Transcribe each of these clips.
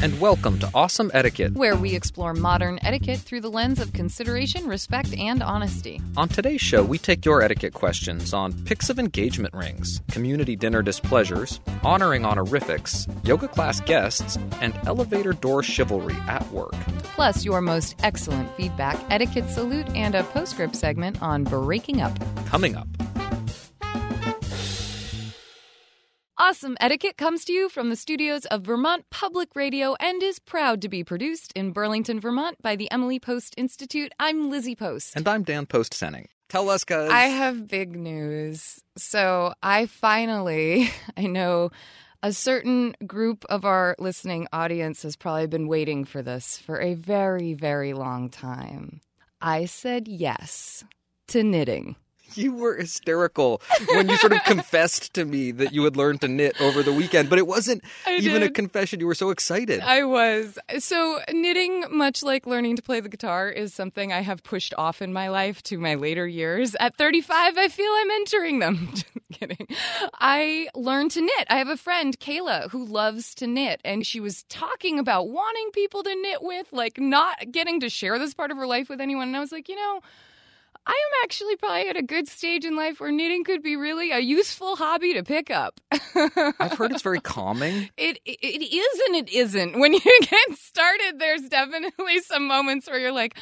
And welcome to Awesome Etiquette. Where we explore modern etiquette through the lens of consideration, respect, and honesty. On today's show, we take your etiquette questions on pics of engagement rings, community dinner displeasures, honoring honorifics, yoga class guests, and elevator door chivalry at work. Plus, your most excellent feedback, etiquette salute, and a postscript segment on breaking up. Coming up. Awesome Etiquette comes to you from the studios of Vermont Public Radio and is proud to be produced in Burlington, Vermont by the Emily Post Institute. I'm Lizzie Post. And I'm Dan Post Senning. Tell us, guys. I have big news. So I finally, I know a certain group of our listening audience has probably been waiting for this for a very, very long time. I said yes to knitting. You were hysterical when you sort of confessed to me that you had learned to knit over the weekend, but it wasn't I even a confession. You were so excited. I was. So, knitting, much like learning to play the guitar, is something I have pushed off in my life to my later years. At 35, I feel I'm entering them. Just kidding. I learned to knit. I have a friend, Kayla, who loves to knit, and she was talking about wanting people to knit with, like not getting to share this part of her life with anyone. And I was like, you know, I am actually probably at a good stage in life where knitting could be really a useful hobby to pick up. I've heard it's very calming. It it is and it isn't. When you get started, there's definitely some moments where you're like,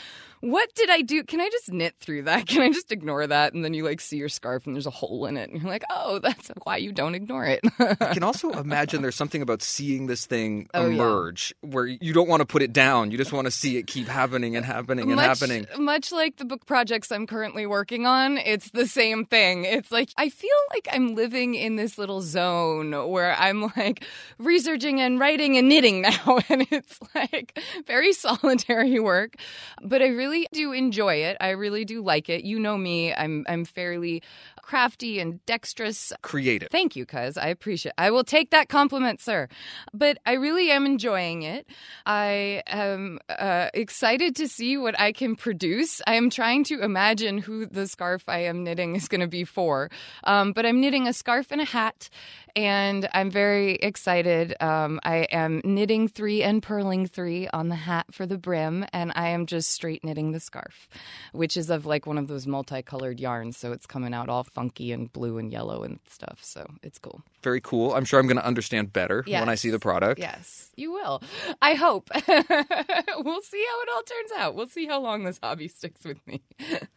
"What did I do? Can I just knit through that? Can I just ignore that?" And then you like see your scarf and there's a hole in it, and you're like, "Oh, that's why you don't ignore it." I can also imagine there's something about seeing this thing Oh, yeah. emerge where you don't want to put it down. You just want to see it keep happening and happening and much, happening. much like the book projects I'm currently working on, it's the same thing. It's like I feel like I'm living in this little zone where I'm like researching and writing and knitting now, and it's like very solitary work. But I really do enjoy it. I really do like it. You know me. I'm I'm fairly crafty and dexterous. Creative. Thank you, cuz I appreciate. I will take that compliment, sir. But I really am enjoying it. I am uh, excited to see what I can produce. I am trying to imagine who the scarf I am knitting is going to be for. Um, but I'm knitting a scarf and a hat, and I'm very excited. Um, I am knitting three and purling three on the hat for the brim, and I am just straight knitting the scarf, which is of like one of those multicolored yarns. So it's coming out all funky and blue and yellow and stuff. So it's cool. Very cool. I'm sure I'm going to understand better when I see the product. Yes, you will. I hope. we'll see how it all turns out. We'll see how long this hobby sticks with me.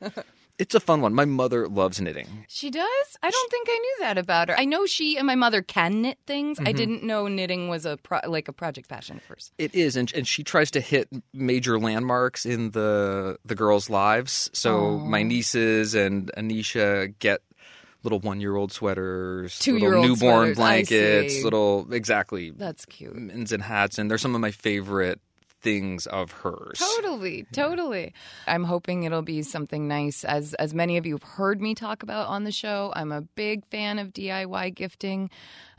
It's a fun one. My mother loves knitting. She does? I don't think I knew that about her. I know she and my mother can knit things. Mm-hmm. I didn't know knitting was a pro- like a project passion of hers. It is, and, and she tries to hit major landmarks in the the girls' lives. So my nieces and Anisha get little one year old sweaters, little newborn sweaters, blankets, little exactly That's cute. mittens and hats, and they're some of my favorite things of hers. Totally, totally. I'm hoping it'll be something nice. As as many of you have heard me talk about on the show, I'm a big fan of DIY gifting.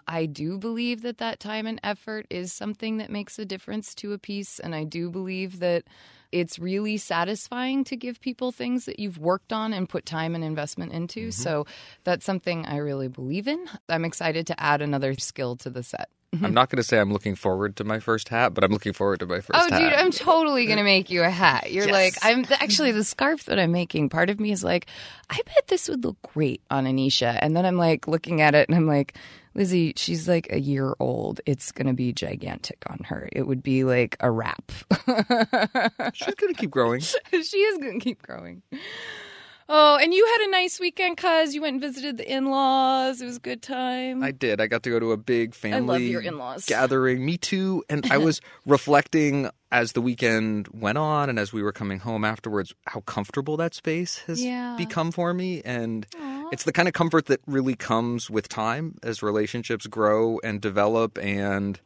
I do believe that that time and effort is something that makes a difference to a piece, and I do believe that it's really satisfying to give people things that you've worked on and put time and investment into. Mm-hmm. So that's something I really believe in. I'm excited to add another skill to the set. I'm mm-hmm. not going to say I'm looking forward to my first hat, but I'm looking forward to my first Oh, hat. dude, I'm totally gonna make you a hat. You're Yes. like, I'm actually the scarf that I'm making. Part of me is like, I bet this would look great on Anisha, and then I'm like looking at it, and I'm like, Lizzie, she's like a year old. It's gonna be gigantic on her. It would be like a wrap. She's going to keep growing. she is gonna keep growing. Oh, and you had a nice weekend, cuz you went and visited the in-laws. It was a good time. I did. I got to go to a big family I love your in-laws. gathering. Me too. And I was reflecting as the weekend went on and as we were coming home afterwards how comfortable that space has Yeah. become for me. And it's the kind of comfort that really comes with time as relationships grow and develop. And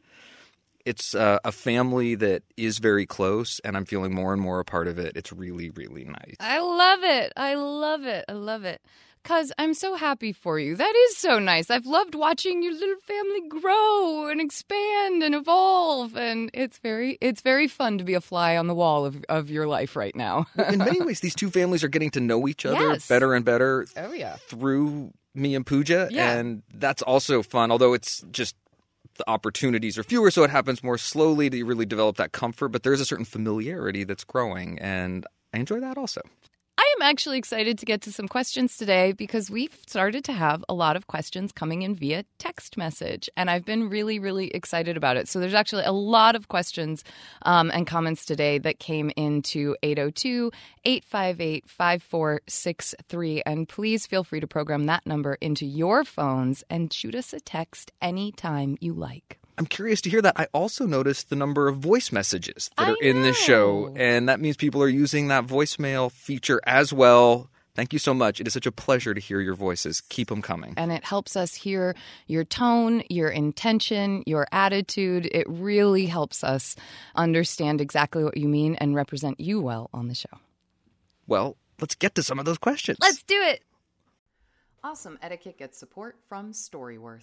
It's uh, a family that is very close, and I'm feeling more and more a part of it. It's really, really nice. I love it. I love it. I love it. Cuz I'm so happy for you. That is so nice. I've loved watching your little family grow and expand and evolve and it's very it's very fun to be a fly on the wall of of your life right now. In many ways, these two families are getting to know each other Yes. better and better oh yeah. through me and Pooja, Yeah. and that's also fun. Although it's just the opportunities are fewer, so it happens more slowly to really develop that comfort. But there's a certain familiarity that's growing, and I enjoy that also. Am actually excited to get to some questions today because we've started to have a lot of questions coming in via text message. And I've been really, really excited about it. So there's actually a lot of questions um, and comments today that came into 802 858 5463. And please feel free to program that number into your phones and shoot us a text anytime you like. I'm curious to hear that. I also noticed the number of voice messages that I are in this show, and that means people are using that voicemail feature as well. Thank you so much. It is such a pleasure to hear your voices. Keep them coming. and it helps us hear your tone, your intention, your attitude. It really helps us understand exactly what you mean and represent you well on the show. Well, let's get to some of those questions. Let's do it. Awesome Etiquette gets support from Storyworth.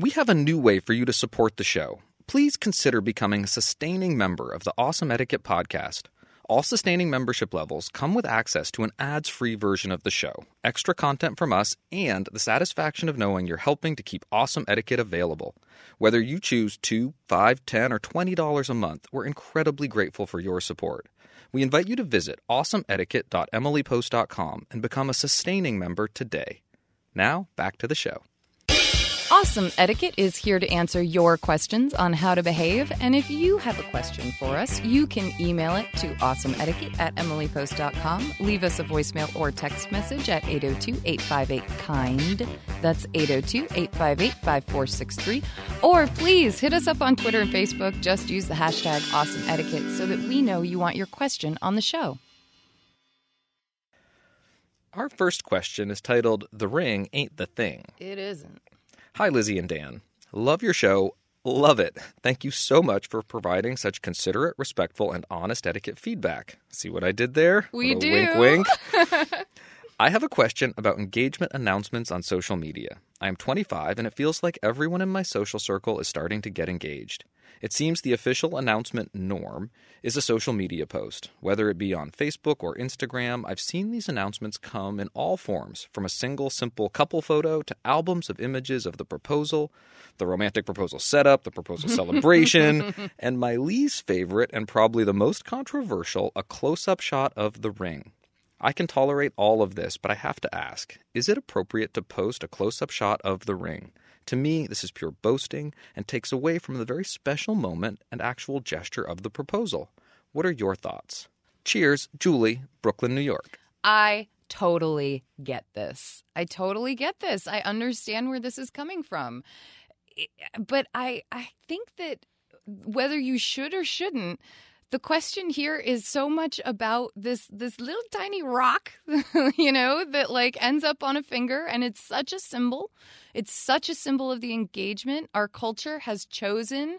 We have a new way for you to support the show. Please consider becoming a sustaining member of the Awesome Etiquette podcast. All sustaining membership levels come with access to an ads free version of the show, extra content from us, and the satisfaction of knowing you're helping to keep Awesome Etiquette available. Whether you choose two, five, ten, or $20 a month, we're incredibly grateful for your support. We invite you to visit awesomeetiquette.emilypost.com and become a sustaining member today. Now, back to the show. Awesome Etiquette is here to answer your questions on how to behave. And if you have a question for us, you can email it to awesomeetiquette at emilypost.com. Leave us a voicemail or text message at 802 858 KIND. That's 802 858 5463. Or please hit us up on Twitter and Facebook. Just use the hashtag Awesome Etiquette so that we know you want your question on the show. Our first question is titled The Ring Ain't the Thing. It isn't. Hi, Lizzie and Dan. Love your show. Love it. Thank you so much for providing such considerate, respectful, and honest etiquette feedback. See what I did there? We do. Wink, wink. I have a question about engagement announcements on social media. I am 25, and it feels like everyone in my social circle is starting to get engaged. It seems the official announcement norm is a social media post. Whether it be on Facebook or Instagram, I've seen these announcements come in all forms, from a single simple couple photo to albums of images of the proposal, the romantic proposal setup, the proposal celebration, and my least favorite and probably the most controversial, a close up shot of the ring. I can tolerate all of this, but I have to ask is it appropriate to post a close up shot of the ring? To me, this is pure boasting and takes away from the very special moment and actual gesture of the proposal. What are your thoughts? Cheers, Julie, Brooklyn, New York. I totally get this. I totally get this. I understand where this is coming from. But I I think that whether you should or shouldn't the question here is so much about this this little tiny rock, you know, that like ends up on a finger and it's such a symbol. It's such a symbol of the engagement our culture has chosen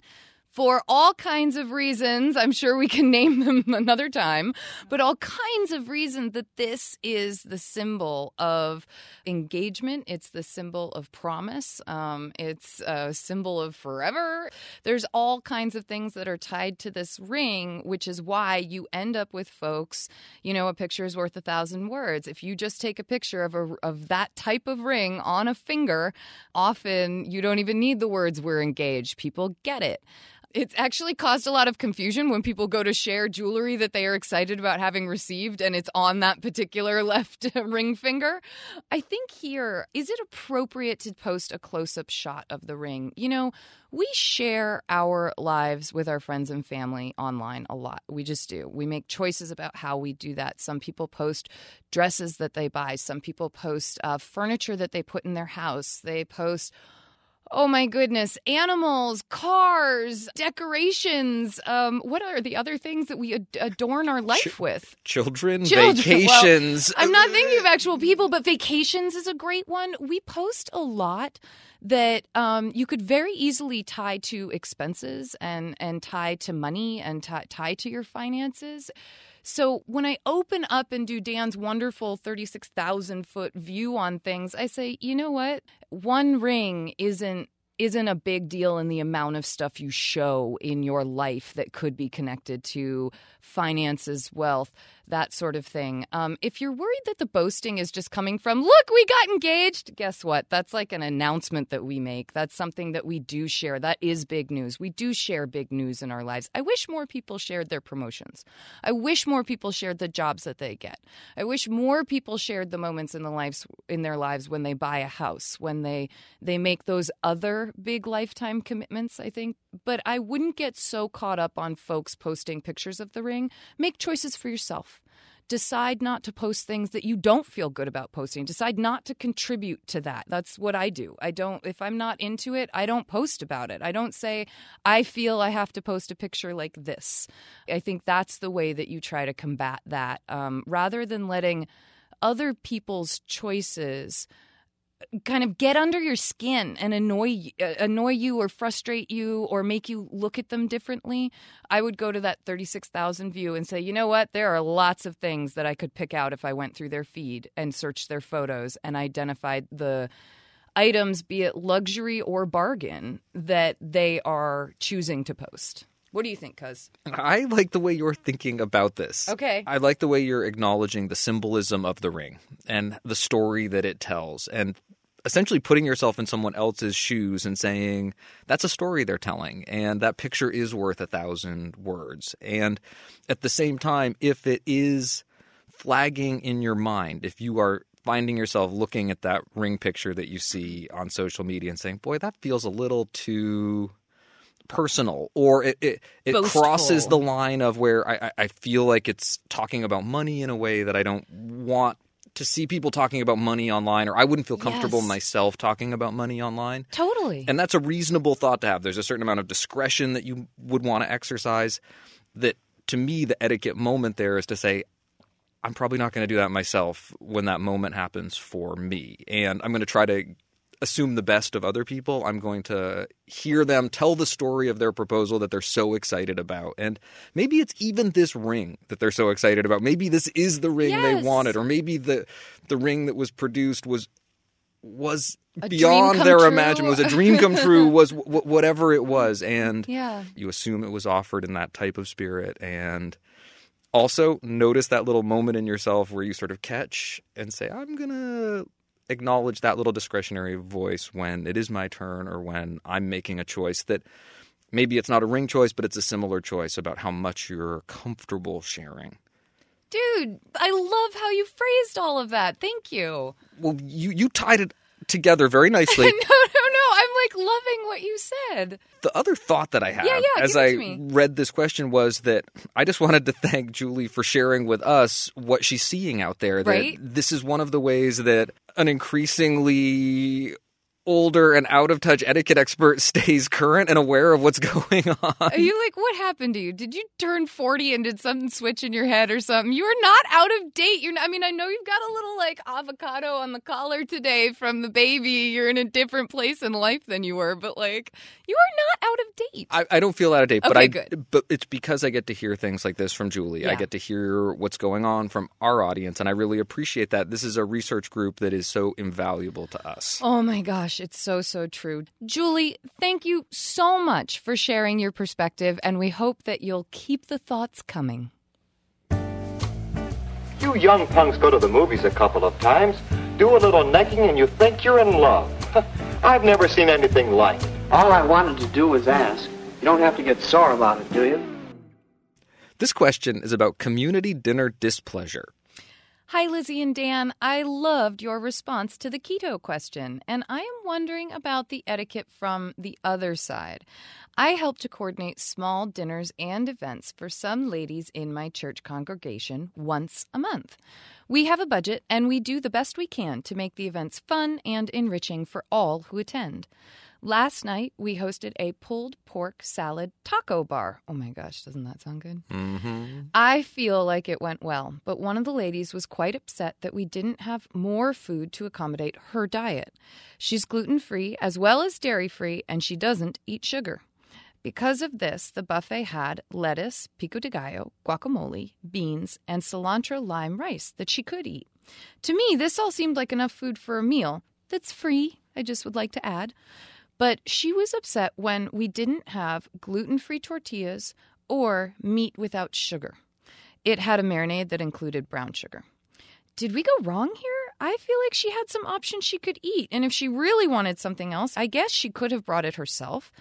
for all kinds of reasons. I'm sure we can name them another time, but all kinds of reasons that this is the symbol of engagement. It's the symbol of promise. Um, it's a symbol of forever. There's all kinds of things that are tied to this ring, which is why you end up with folks, you know, a picture is worth a thousand words. If you just take a picture of, a, of that type of ring on a finger, often you don't even need the words we're engaged. People get it. It's actually caused a lot of confusion when people go to share jewelry that they are excited about having received and it's on that particular left ring finger. I think here, is it appropriate to post a close up shot of the ring? You know, we share our lives with our friends and family online a lot. We just do. We make choices about how we do that. Some people post dresses that they buy, some people post uh, furniture that they put in their house, they post Oh my goodness. Animals, cars, decorations. Um, what are the other things that we ad- adorn our life Ch- with? Children, Children. vacations. Well, I'm not thinking of actual people, but vacations is a great one. We post a lot that um, you could very easily tie to expenses and, and tie to money and t- tie to your finances. So when I open up and do Dan's wonderful 36,000 foot view on things, I say, you know what? One ring isn't isn't a big deal in the amount of stuff you show in your life that could be connected to finances, wealth, that sort of thing. Um, if you're worried that the boasting is just coming from, look, we got engaged, guess what? That's like an announcement that we make. That's something that we do share. That is big news. We do share big news in our lives. I wish more people shared their promotions. I wish more people shared the jobs that they get. I wish more people shared the moments in the lives in their lives when they buy a house, when they they make those other big lifetime commitments, I think. But I wouldn't get so caught up on folks posting pictures of the ring. Make choices for yourself. Decide not to post things that you don't feel good about posting. Decide not to contribute to that. That's what I do. I don't, if I'm not into it, I don't post about it. I don't say, I feel I have to post a picture like this. I think that's the way that you try to combat that um, rather than letting other people's choices kind of get under your skin and annoy uh, annoy you or frustrate you or make you look at them differently i would go to that 36,000 view and say you know what there are lots of things that i could pick out if i went through their feed and searched their photos and identified the items be it luxury or bargain that they are choosing to post what do you think, Cuz? I like the way you're thinking about this. Okay. I like the way you're acknowledging the symbolism of the ring and the story that it tells and essentially putting yourself in someone else's shoes and saying that's a story they're telling and that picture is worth a thousand words. And at the same time, if it is flagging in your mind, if you are finding yourself looking at that ring picture that you see on social media and saying, boy, that feels a little too personal or it it, it crosses the line of where I, I- I feel like it's talking about money in a way that I don't want to see people talking about money online or I wouldn't feel comfortable Yes. myself talking about money online. Totally. And that's a reasonable thought to have. There's a certain amount of discretion that you would want to exercise. That to me, the etiquette moment there is to say, I'm probably not going to do that myself when that moment happens for me. And I'm going to try to assume the best of other people. I'm going to hear them tell the story of their proposal that they're so excited about. And maybe it's even this ring that they're so excited about. Maybe this is the ring they wanted, or maybe the the ring that was produced was was dream beyond their imagination was a dream come true was w- whatever it was and Yeah. you assume it was offered in that type of spirit and also notice that little moment in yourself where you sort of catch and say i'm going to acknowledge that little discretionary voice when it is my turn or when i'm making a choice that maybe it's not a ring choice but it's a similar choice about how much you're comfortable sharing Dude, I love how you phrased all of that. Thank you. well you you tied it together very nicely no, no, no. I'm like loving what you said. the other thought that I had Yeah, yeah, as I read this question was that I just wanted to thank Julie for sharing with us what she's seeing out there. That Right. this is one of the ways that an increasingly older and out of touch etiquette expert stays current and aware of what's going on. Are you like, what happened to you? Did you turn 40 and did something switch in your head or something? You are not out of date. You're not, I mean, I know you've got a little like avocado on the collar today from the baby. You're in a different place in life than you were, but like, you are not out of date. I, I don't feel out of date, but I good. but it's because I get to hear things like this from Julie. I get to hear what's going on from our audience, and I really appreciate that. This is a research group that is so invaluable to us. Oh my gosh, it's so, so true. Julie, thank you so much for sharing your perspective, and we hope that you'll keep the thoughts coming. You young punks go to the movies a couple of times, do a little necking, and you think you're in love. I've never seen anything like it. All I wanted to do was ask. You don't have to get sore about it, do you? This question is about community dinner displeasure. Hi, Lizzie and Dan. I loved your response to the keto question, and I am wondering about the etiquette from the other side. I help to coordinate small dinners and events for some ladies in my church congregation once a month. We have a budget, and we do the best we can to make the events fun and enriching for all who attend. Last night, we hosted a pulled pork salad taco bar. Oh my gosh, doesn't that sound good? Mm-hmm. I feel like it went well, but one of the ladies was quite upset that we didn't have more food to accommodate her diet. She's gluten free as well as dairy free, and she doesn't eat sugar. Because of this, the buffet had lettuce, pico de gallo, guacamole, beans, and cilantro lime rice that she could eat. To me, this all seemed like enough food for a meal that's free, I just would like to add. But she was upset when we didn't have gluten free tortillas or meat without sugar. It had a marinade that included brown sugar. Did we go wrong here? I feel like she had some options she could eat, and if she really wanted something else, I guess she could have brought it herself.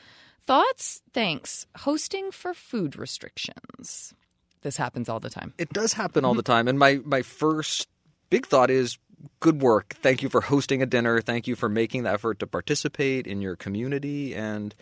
Thoughts? Thanks. Hosting for food restrictions. This happens all the time. It does happen all the time. And my, my first big thought is good work. Thank you for hosting a dinner. Thank you for making the effort to participate in your community and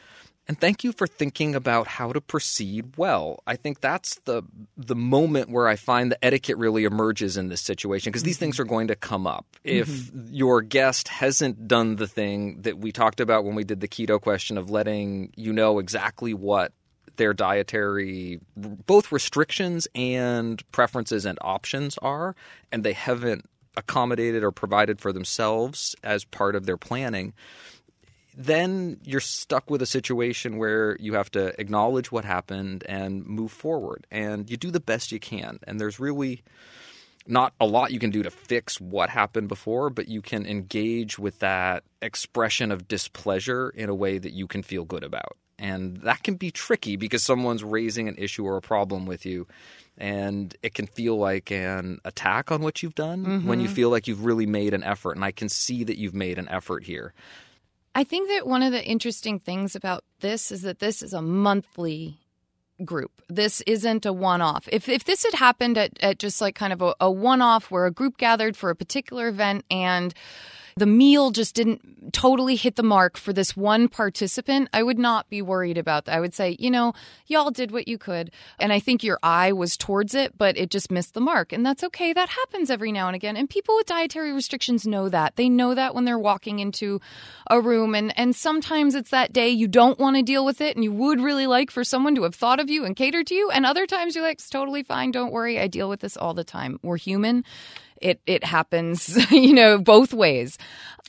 and thank you for thinking about how to proceed well. I think that's the the moment where I find the etiquette really emerges in this situation because these mm-hmm. things are going to come up. If mm-hmm. your guest hasn't done the thing that we talked about when we did the keto question of letting you know exactly what their dietary both restrictions and preferences and options are and they haven't accommodated or provided for themselves as part of their planning then you're stuck with a situation where you have to acknowledge what happened and move forward and you do the best you can and there's really not a lot you can do to fix what happened before, but you can engage with that expression of displeasure in a way that you can feel good about. And that can be tricky because someone's raising an issue or a problem with you. And it can feel like an attack on what you've done when you mm-hmm. feel like you've really made an effort. And I can see that you've made an effort here. I think that one of the interesting things about this is that this is a monthly group. This isn't a one off. If, if this had happened at, at just like kind of a, a one off where a group gathered for a particular event and the meal just didn't totally hit the mark for this one participant, I would not be worried about that. I would say, you know, y'all did what you could. And I think your eye was towards it, but it just missed the mark. And that's okay. That happens every now and again. And people with dietary restrictions know that. They know that when they're walking into a room. And, and sometimes it's that day you don't want to deal with it and you would really like for someone to have thought of you and catered to you. And other times you're like, it's totally fine. Don't worry. I deal with this all the time. We're human it it happens you know both ways.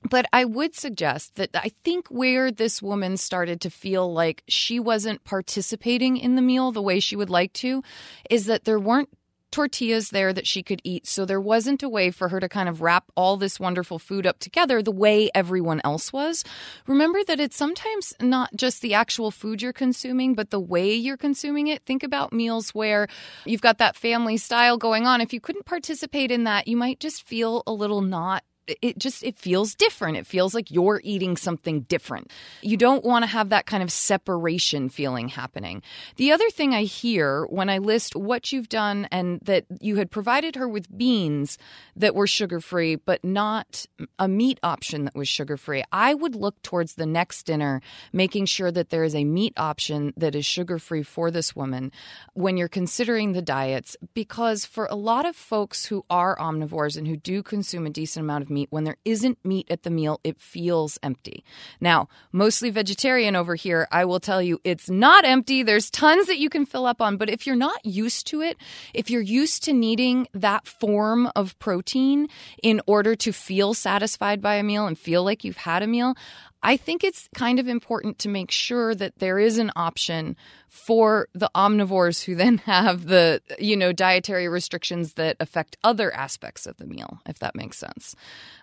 But i would suggest that i think where this woman started to feel like she wasn't participating in the meal the way she would like to is that there weren't tortillas there that she could eat. So there wasn't a way for her to kind of wrap all this wonderful food up together the way everyone else was. Remember that it's sometimes not just the actual food you're consuming, but the way you're consuming it. Think about meals where you've got that family style going on. If you couldn't participate in that, you might just feel a little not it just it feels different. It feels like you're eating something different. You don't want to have that kind of separation feeling happening. The other thing i hear when i list what you've done and that you had provided her with beans that were sugar free but not a meat option that was sugar free i would look towards the next dinner making sure that there is a meat option that is sugar free for this woman when you're considering the diets because for a lot of folks who are omnivores and who do consume a decent amount of meat meat. When there isn't meat at the meal, it feels empty. Now, mostly vegetarian over here, I will tell you it's not empty. There's tons that you can fill up on. But if you're not used to it, if you're used to needing that form of protein in order to feel satisfied by a meal and feel like you've had a meal, I think it's kind of important to make sure that there is an option for the omnivores who then have the, you know, dietary restrictions that affect other aspects of the meal, if that makes sense.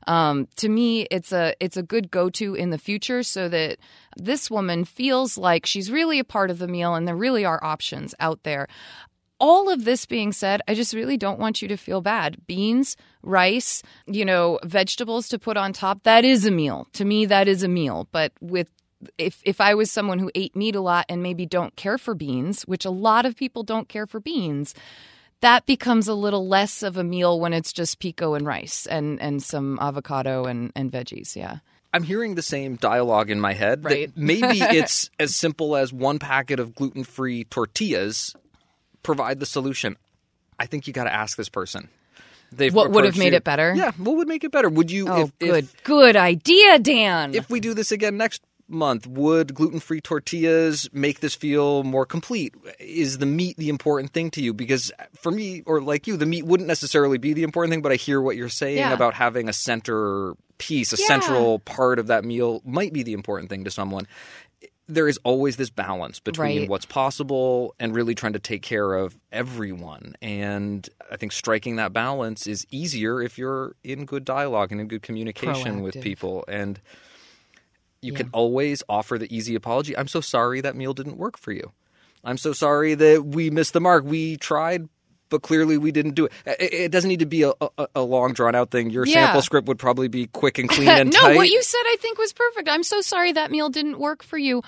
Um, to me, it's a it's a good go to in the future so that this woman feels like she's really a part of the meal and there really are options out there all of this being said, I just really don't want you to feel bad. Beans, rice, you know, vegetables to put on top, that is a meal. To me, that is a meal. But with if if I was someone who ate meat a lot and maybe don't care for beans, which a lot of people don't care for beans, that becomes a little less of a meal when it's just pico and rice and and some avocado and and veggies. Yeah. I'm hearing the same dialogue in my head. Right. maybe it's as simple as one packet of gluten free tortillas provide the solution. I think you got to ask this person. They've what would have made you, it better? Yeah, what would make it better? Would you? Oh, if, good, if, good idea, Dan. If we do this again next month, would gluten free tortillas make this feel more complete? Is the meat the important thing to you? Because for me, or like you, the meat wouldn't necessarily be the important thing, but I hear what you're saying yeah. about having a center piece, a Yeah. central part of that meal might be the important thing to someone. There is always this balance between Right. what's possible and really trying to take care of everyone. And I think striking that balance is easier if you're in good dialogue and in good communication with people. And you Yeah. can always offer the easy apology. I'm so sorry that meal didn't work for you. I'm so sorry that we missed the mark. We tried, but clearly we didn't do it. It, doesn't need to be a, a, a long, drawn out thing. Your Yeah. sample script would probably be quick and clean and no, tight. what you said I think was perfect. I'm so sorry that meal didn't work for you.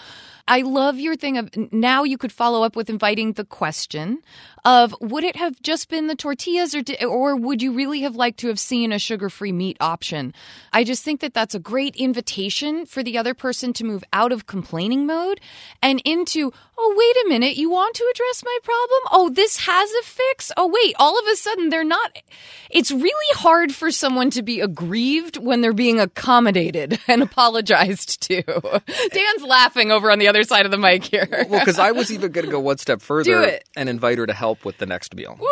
I love your thing of now you could follow up with inviting the question of would it have just been the tortillas or or would you really have liked to have seen a sugar-free meat option? I just think that that's a great invitation for the other person to move out of complaining mode and into oh wait a minute, you want to address my problem? Oh, this has a fix? Oh wait, all of a sudden they're not it's really hard for someone to be aggrieved when they're being accommodated and apologized to. Dan's laughing over on the other side of the mic here. well, because I was even going to go one step further and invite her to help with the next meal. Woo!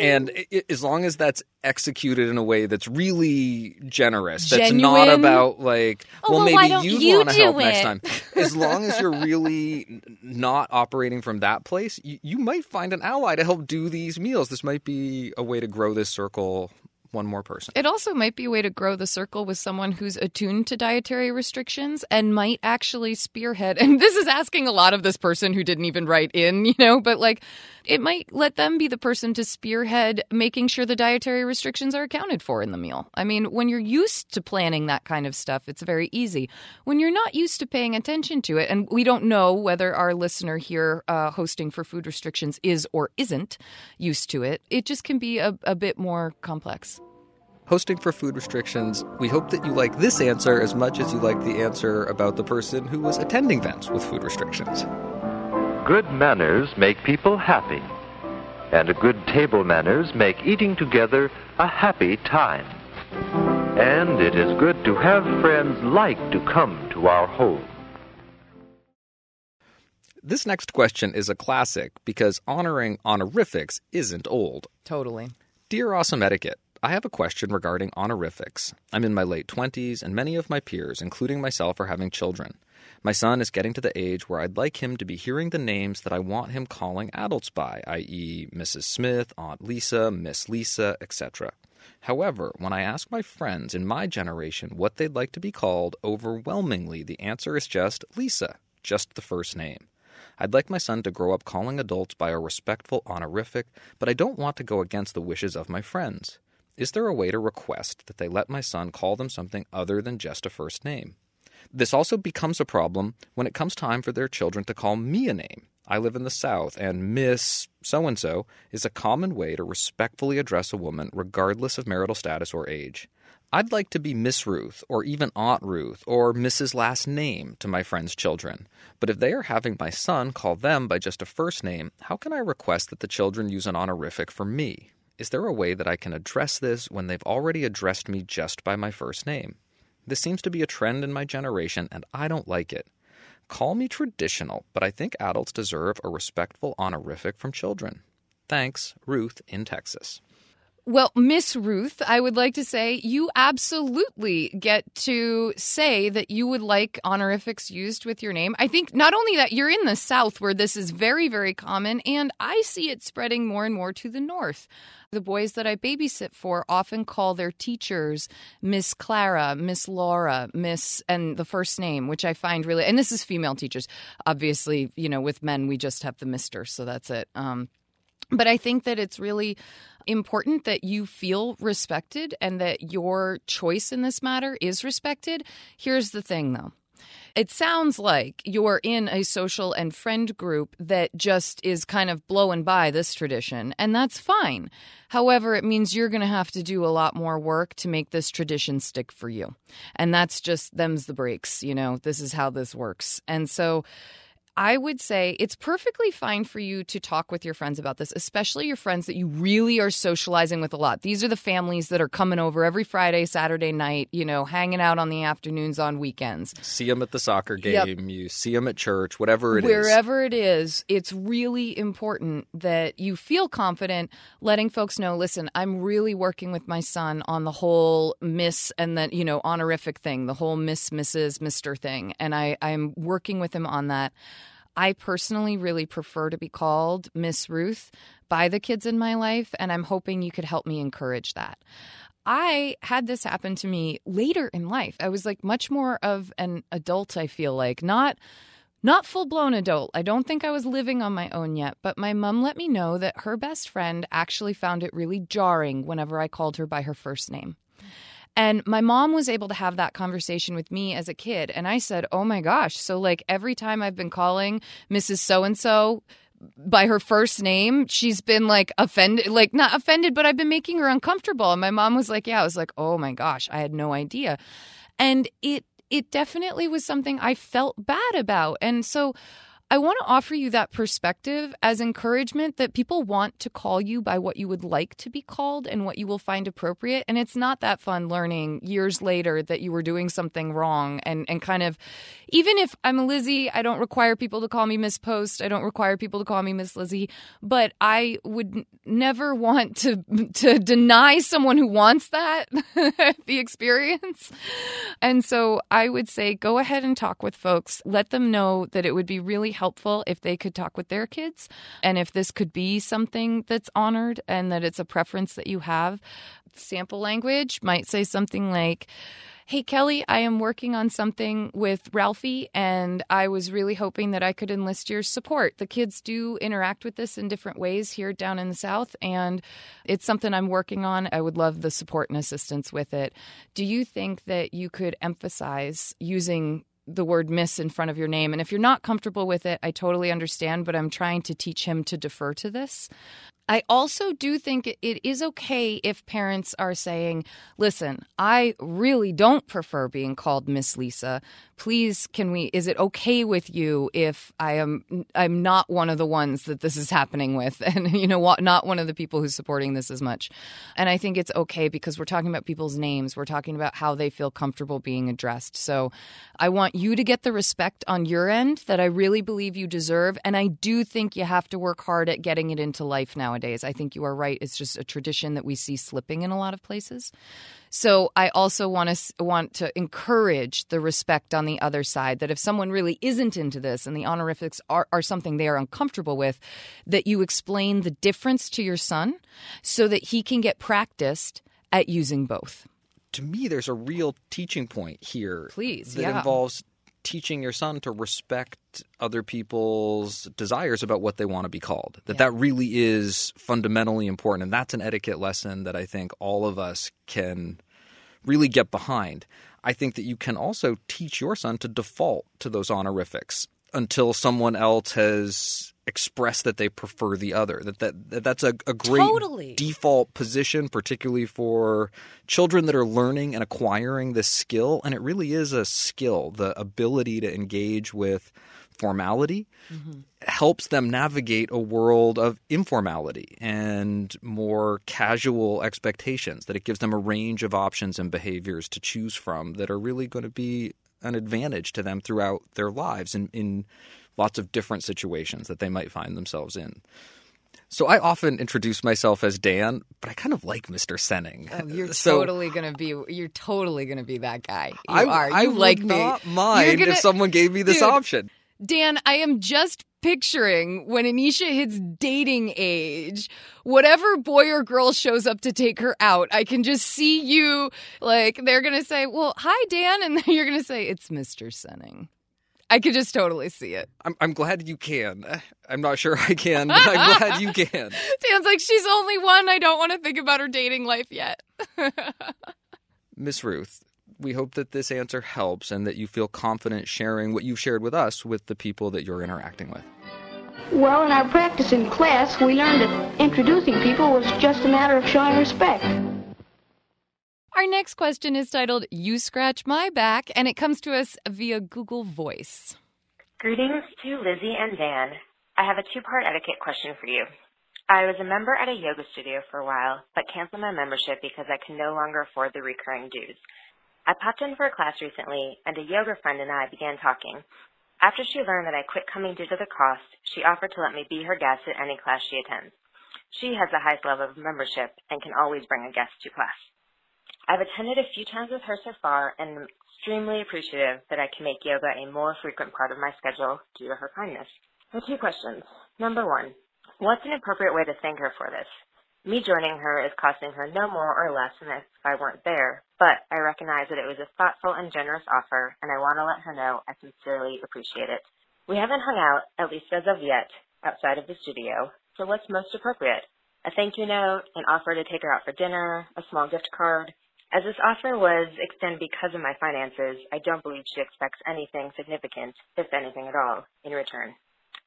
And i i as long as that's executed in a way that's really generous, that's not about like, Oh, well, well, maybe you want to help next time. As long as you're really not operating from that place, you, you might find an ally to help do these meals. This might be a way to grow this circle one more person. It also might be a way to grow the circle with someone who's attuned to dietary restrictions and might actually spearhead. And this is asking a lot of this person who didn't even write in, you know, but like it might let them be the person to spearhead making sure the dietary restrictions are accounted for in the meal. I mean, when you're used to planning that kind of stuff, it's very easy. When you're not used to paying attention to it, and we don't know whether our listener here uh, hosting for food restrictions is or isn't used to it, it just can be a, a bit more complex. Hosting for food restrictions, we hope that you like this answer as much as you like the answer about the person who was attending events with food restrictions. Good manners make people happy. And a good table manners make eating together a happy time. And it is good to have friends like to come to our home. This next question is a classic because honoring honorifics isn't old. Totally. Dear Awesome Etiquette, I have a question regarding honorifics. I'm in my late 20s, and many of my peers, including myself, are having children. My son is getting to the age where I'd like him to be hearing the names that I want him calling adults by, i.e., Mrs. Smith, Aunt Lisa, Miss Lisa, etc. However, when I ask my friends in my generation what they'd like to be called, overwhelmingly the answer is just Lisa, just the first name. I'd like my son to grow up calling adults by a respectful honorific, but I don't want to go against the wishes of my friends. Is there a way to request that they let my son call them something other than just a first name? This also becomes a problem when it comes time for their children to call me a name. I live in the South, and Miss so and so is a common way to respectfully address a woman regardless of marital status or age. I'd like to be Miss Ruth, or even Aunt Ruth, or Mrs. Last Name to my friends' children. But if they are having my son call them by just a first name, how can I request that the children use an honorific for me? Is there a way that I can address this when they've already addressed me just by my first name? This seems to be a trend in my generation, and I don't like it. Call me traditional, but I think adults deserve a respectful honorific from children. Thanks, Ruth in Texas. Well, Miss Ruth, I would like to say you absolutely get to say that you would like honorifics used with your name. I think not only that, you're in the South where this is very, very common, and I see it spreading more and more to the North. The boys that I babysit for often call their teachers Miss Clara, Miss Laura, Miss, and the first name, which I find really, and this is female teachers. Obviously, you know, with men, we just have the Mister, so that's it. Um, but I think that it's really important that you feel respected and that your choice in this matter is respected. Here's the thing though. It sounds like you're in a social and friend group that just is kind of blowing by this tradition, and that's fine. However, it means you're going to have to do a lot more work to make this tradition stick for you. And that's just them's the breaks, you know, this is how this works. And so I would say it's perfectly fine for you to talk with your friends about this, especially your friends that you really are socializing with a lot. These are the families that are coming over every Friday, Saturday night, you know, hanging out on the afternoons on weekends. See them at the soccer game, yep. you see them at church, whatever it Wherever is. Wherever it is, it's really important that you feel confident letting folks know, listen, I'm really working with my son on the whole miss and then, you know, honorific thing, the whole miss, Mrs., Mr. thing. And I, I'm working with him on that. I personally really prefer to be called Miss Ruth by the kids in my life, and I'm hoping you could help me encourage that. I had this happen to me later in life. I was like much more of an adult, I feel like, not not full blown adult. I don't think I was living on my own yet, but my mom let me know that her best friend actually found it really jarring whenever I called her by her first name. And my mom was able to have that conversation with me as a kid. And I said, Oh my gosh. So, like, every time I've been calling Mrs. So and so, by her first name, she's been like offended, like not offended, but I've been making her uncomfortable. And my mom was like, Yeah, I was like, Oh my gosh, I had no idea. And it, it definitely was something I felt bad about. And so I want to offer you that perspective as encouragement that people want to call you by what you would like to be called and what you will find appropriate. And it's not that fun learning years later that you were doing something wrong and, and kind of, even if I'm Lizzie, I don't require people to call me Miss Post. I don't require people to call me Miss Lizzie, but I would never want to, to deny someone who wants that the experience. And so I would say go ahead and talk with folks. Let them know that it would be really helpful if they could talk with their kids and if this could be something that's honored and that it's a preference that you have. Sample language might say something like, Hey, Kelly, I am working on something with Ralphie, and I was really hoping that I could enlist your support. The kids do interact with this in different ways here down in the South, and it's something I'm working on. I would love the support and assistance with it. Do you think that you could emphasize using the word miss in front of your name. And if you're not comfortable with it, I totally understand, but I'm trying to teach him to defer to this. I also do think it is okay if parents are saying, listen, I really don't prefer being called Miss Lisa. Please, can we, is it okay with you if I am, I'm not one of the ones that this is happening with and, you know, not one of the people who's supporting this as much. And I think it's okay because we're talking about people's names. We're talking about how they feel comfortable being addressed. So I want you to get the respect on your end that I really believe you deserve. And I do think you have to work hard at getting it into life nowadays. I think you are right. It's just a tradition that we see slipping in a lot of places. So I also want to want to encourage the respect on the other side. That if someone really isn't into this and the honorifics are, are something they are uncomfortable with, that you explain the difference to your son so that he can get practiced at using both. To me, there's a real teaching point here. Please, that yeah. involves teaching your son to respect other people's desires about what they want to be called. That that really is fundamentally important, and that's an etiquette lesson that I think all of us can really get behind. I think that you can also teach your son to default to those honorifics until someone else has expressed that they prefer the other. That that, that that's a, a great Totally. default position, particularly for children that are learning and acquiring this skill. And it really is a skill, the ability to engage with formality mm-hmm. helps them navigate a world of informality and more casual expectations that it gives them a range of options and behaviors to choose from that are really going to be an advantage to them throughout their lives in, in lots of different situations that they might find themselves in. So I often introduce myself as Dan, but I kind of like Mr. Senning. Oh, you're So totally gonna be. You're totally gonna be that guy. You I, are. You I like would me. not mind gonna- if someone gave me this Dude, option. Dan, I am just picturing when Anisha hits dating age, whatever boy or girl shows up to take her out, I can just see you like they're gonna say, "Well, hi, Dan," and then you're gonna say, "It's Mr. Senning." I could just totally see it. I'm, I'm glad you can. I'm not sure I can, but I'm glad you can. Dan's like, "She's only one. I don't want to think about her dating life yet." Miss Ruth, we hope that this answer helps and that you feel confident sharing what you've shared with us with the people that you're interacting with. Well, in our practice in class, we learned that introducing people was just a matter of showing respect. Our next question is titled "You Scratch My Back," and it comes to us via Google Voice. Greetings to Lizzie and Dan. I have a two-part etiquette question for you. I was a member at a yoga studio for a while, but canceled my membership because I can no longer afford the recurring dues. I popped in for a class recently, and a yoga friend and I began talking. After she learned that I quit coming due to the cost, she offered to let me be her guest at any class she attends. She has the highest level of membership and can always bring a guest to class. I've attended a few times with her so far and am extremely appreciative that I can make yoga a more frequent part of my schedule due to her kindness. The two questions. Number one, what's an appropriate way to thank her for this? Me joining her is costing her no more or less than if I weren't there, but I recognize that it was a thoughtful and generous offer, and I want to let her know I sincerely appreciate it. We haven't hung out, at least as of yet, outside of the studio, so what's most appropriate? A thank you note, an offer to take her out for dinner, a small gift card. As this offer was extended because of my finances, I don't believe she expects anything significant, if anything at all, in return.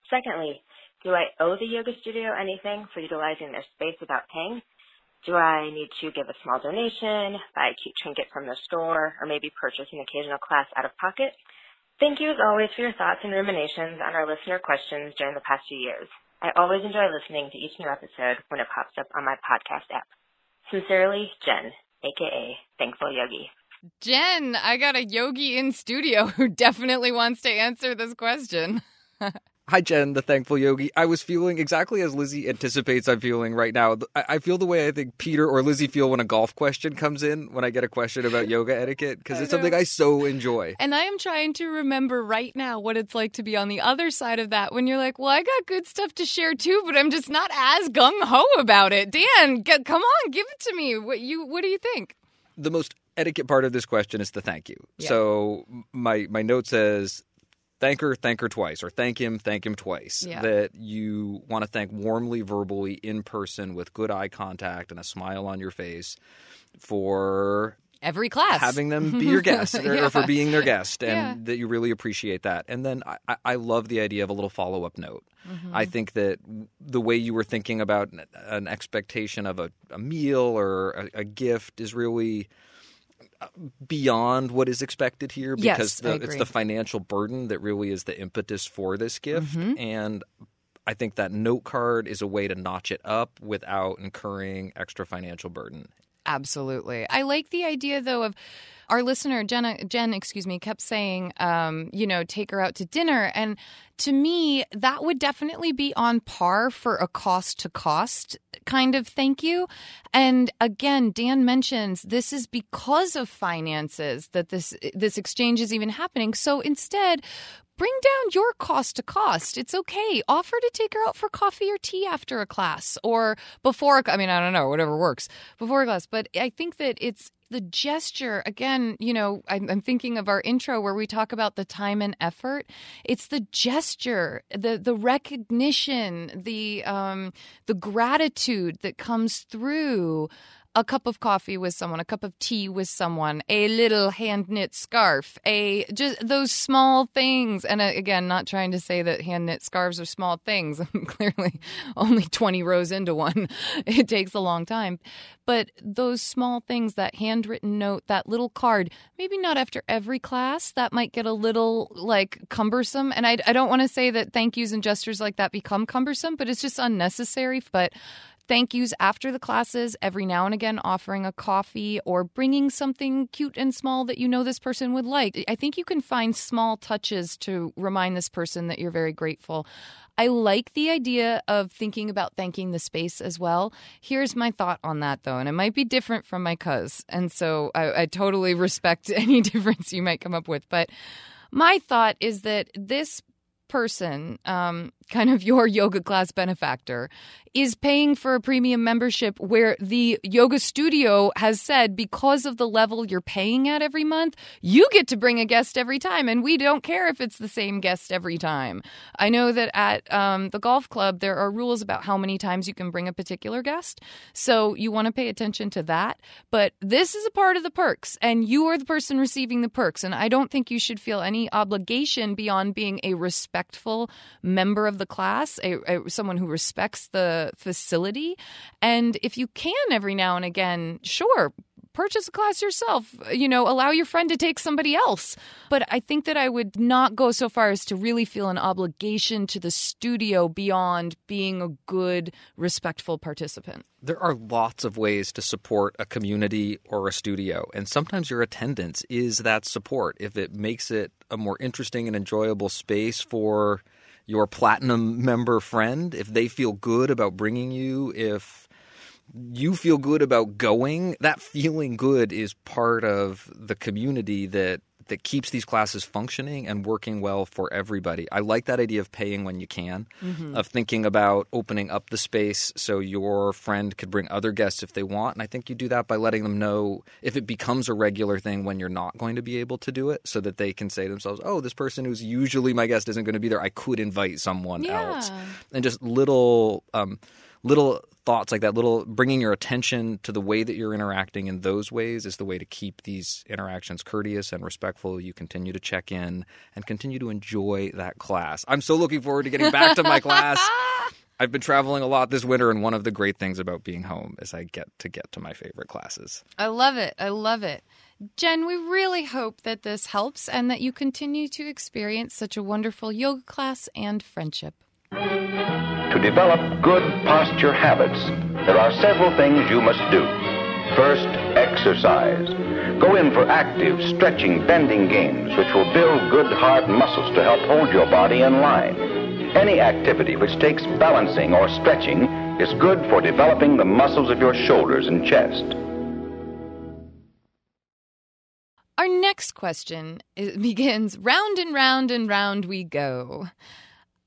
Secondly, do I owe the yoga studio anything for utilizing their space without paying? Do I need to give a small donation, buy a cute trinket from their store, or maybe purchase an occasional class out of pocket? Thank you as always for your thoughts and ruminations on our listener questions during the past few years. I always enjoy listening to each new episode when it pops up on my podcast app. Sincerely, Jen, aka Thankful Yogi. Jen, I got a yogi in studio who definitely wants to answer this question. Hi, Jen, the thankful yogi. I was feeling exactly as Lizzie anticipates I'm feeling right now. I feel the way I think Peter or Lizzie feel when a golf question comes in, when I get a question about yoga etiquette, because it's something I so enjoy. And I am trying to remember right now what it's like to be on the other side of that when you're like, well, I got good stuff to share too, but I'm just not as gung ho about it. Dan, g- come on, give it to me. What you? What do you think? the most etiquette part of this question is the thank you. Yeah. So my my note says thank her, thank her twice, or thank him, thank him twice. Yeah. That you want to thank warmly, verbally, in person, with good eye contact and a smile on your face for Every class. having them be your guest or, Yeah. or for being their guest and Yeah. that you really appreciate that and then I- I, love the idea of a little follow-up note Mm-hmm. i think that the way you were thinking about an, an expectation of a, a meal or a, a gift is really beyond what is expected here because I the, it's the financial burden that really is the impetus for this gift Mm-hmm. and I think that note card is a way to notch it up without incurring extra financial burden. Absolutely. I like the idea though of our listener Jenna Jen, excuse me, kept saying, um, you know, take her out to dinner. And to me, that would definitely be on par for a cost to cost kind of thank you. And again, Dan mentions this is because of finances that this this exchange is even happening. So instead, bring down your cost to cost. It's okay. Offer to take her out for coffee or tea after a class or before. I mean, I don't know, whatever works before a class. But I think that it's the gesture again you know I'm, I'm, thinking of our intro where we talk about the time and effort it's the gesture the the recognition the um the gratitude that comes through a cup of coffee with someone, a cup of tea with someone, a little hand knit scarf, a just those small things. And uh, again, not trying to say that hand knit scarves are small things. I'm clearly only 20 rows into one. It takes a long time. But those small things, that handwritten note, that little card, maybe not after every class, that might get a little like cumbersome. And I, I don't want to say that thank yous and gestures like that become cumbersome, but it's just unnecessary. But thank yous after the classes, every now and again offering a coffee or bringing something cute and small that you know this person would like. I think you can find small touches to remind this person that you're very grateful. I like the idea of thinking about thanking the space as well. Here's my thought on that, though, and it might be different from my cuz, and so I, I totally respect any difference you might come up with. But my thought is that this person, um, kind of your yoga class benefactor, is paying for a premium membership where the yoga studio has said because of the level you're paying at every month, you get to bring a guest every time. And we don't care if it's the same guest every time. I know that at um, the golf club, there are rules about how many times you can bring a particular guest. So you want to pay attention to that. But this is a part of the perks, and you are the person receiving the perks. And I don't think you should feel any obligation beyond being a respectful member of the class, a, a, someone who respects the facility. And if you can every now and again, sure, purchase a class yourself. You know, allow your friend to take somebody else. But I think that I would not go so far as to really feel an obligation to the studio beyond being a good, respectful participant. There are lots of ways to support a community or a studio, and sometimes your attendance is that support. If it makes it a more interesting and enjoyable space for your platinum member friend, if they feel good about bringing you, if you feel good about going, that feeling good is part of the community that that keeps these classes functioning and working well for everybody. I like that idea of paying when you can, mm-hmm. of thinking about opening up the space so your friend could bring other guests if they want. And I think you do that by letting them know if it becomes a regular thing when you're not going to be able to do it so that they can say to themselves, oh, this person who's usually my guest isn't going to be there. I could invite someone yeah. else. And just little. Um, little thoughts like that, little bringing your attention to the way that you're interacting in those ways is the way to keep these interactions courteous and respectful. You continue to check in and continue to enjoy that class. I'm so looking forward to getting back to my class. I've been traveling a lot this winter, and one of the great things about being home is I get to get to my favorite classes. I love it. I love it. Jen, we really hope that this helps and that you continue to experience such a wonderful yoga class and friendship. To develop good posture habits, there are several things you must do. First, exercise. Go in for active, stretching, bending games which will build good hard muscles to help hold your body in line. Any activity which takes balancing or stretching is good for developing the muscles of your shoulders and chest. Our next question begins round and round and round we go.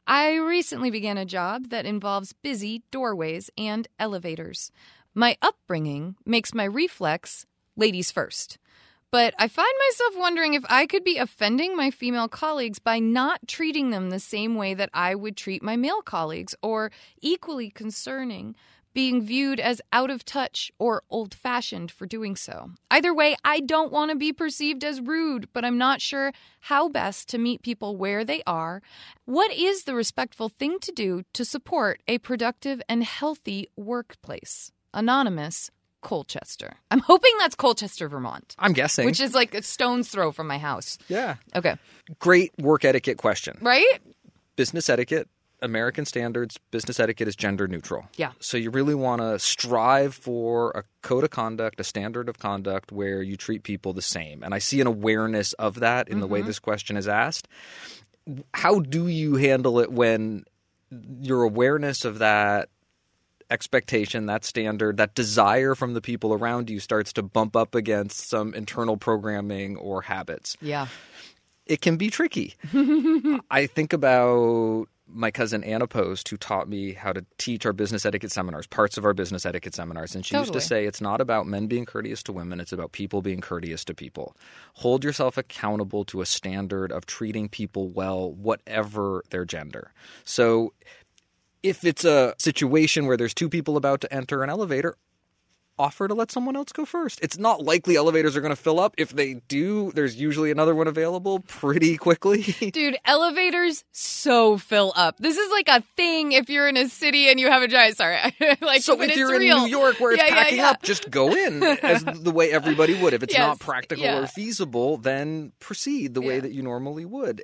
I recently began a job that involves busy doorways and elevators. My upbringing makes my reflex ladies first. But I find myself wondering if I could be offending my female colleagues by not treating them the same way that I would treat my male colleagues, or equally concerning, being viewed as out of touch or old fashioned for doing so. Either way, I don't want to be perceived as rude, but I'm not sure how best to meet people where they are. What is the respectful thing to do to support a productive and healthy workplace? Anonymous. Colchester. I'm hoping that's Colchester, Vermont. I'm guessing. Which is like a stone's throw from my house. Yeah. Okay. Great work etiquette question. Right? Business etiquette American standards, business etiquette is gender neutral. Yeah. So you really want to strive for a code of conduct, a standard of conduct where you treat people the same. And I see an awareness of that in mm-hmm. the way mm-hmm. this question is asked. how do you handle it when your awareness of that expectation, that standard, that desire from the people around you starts to bump up against some internal programming or habits? Yeah. It can be tricky. I think about my cousin Anna Post, who taught me how to teach our business etiquette seminars, parts of our business etiquette seminars. And she used to say, it's not about men being courteous to women, it's about people being courteous to people. Hold yourself accountable to a standard of treating people well, whatever their gender. So if it's a situation where there's two people about to enter an elevator, offer to let someone else go first. It's not likely elevators are going to fill up. If they do, there's usually another one available pretty quickly. Dude, elevators so fill up. This is like a thing if you're in a city and you have a giant. Sorry, like so if you're real. in New York where it's Yeah, yeah, packing yeah. up, just go in as the way everybody would. If it's not practical yeah. or feasible, then proceed the way that you normally would.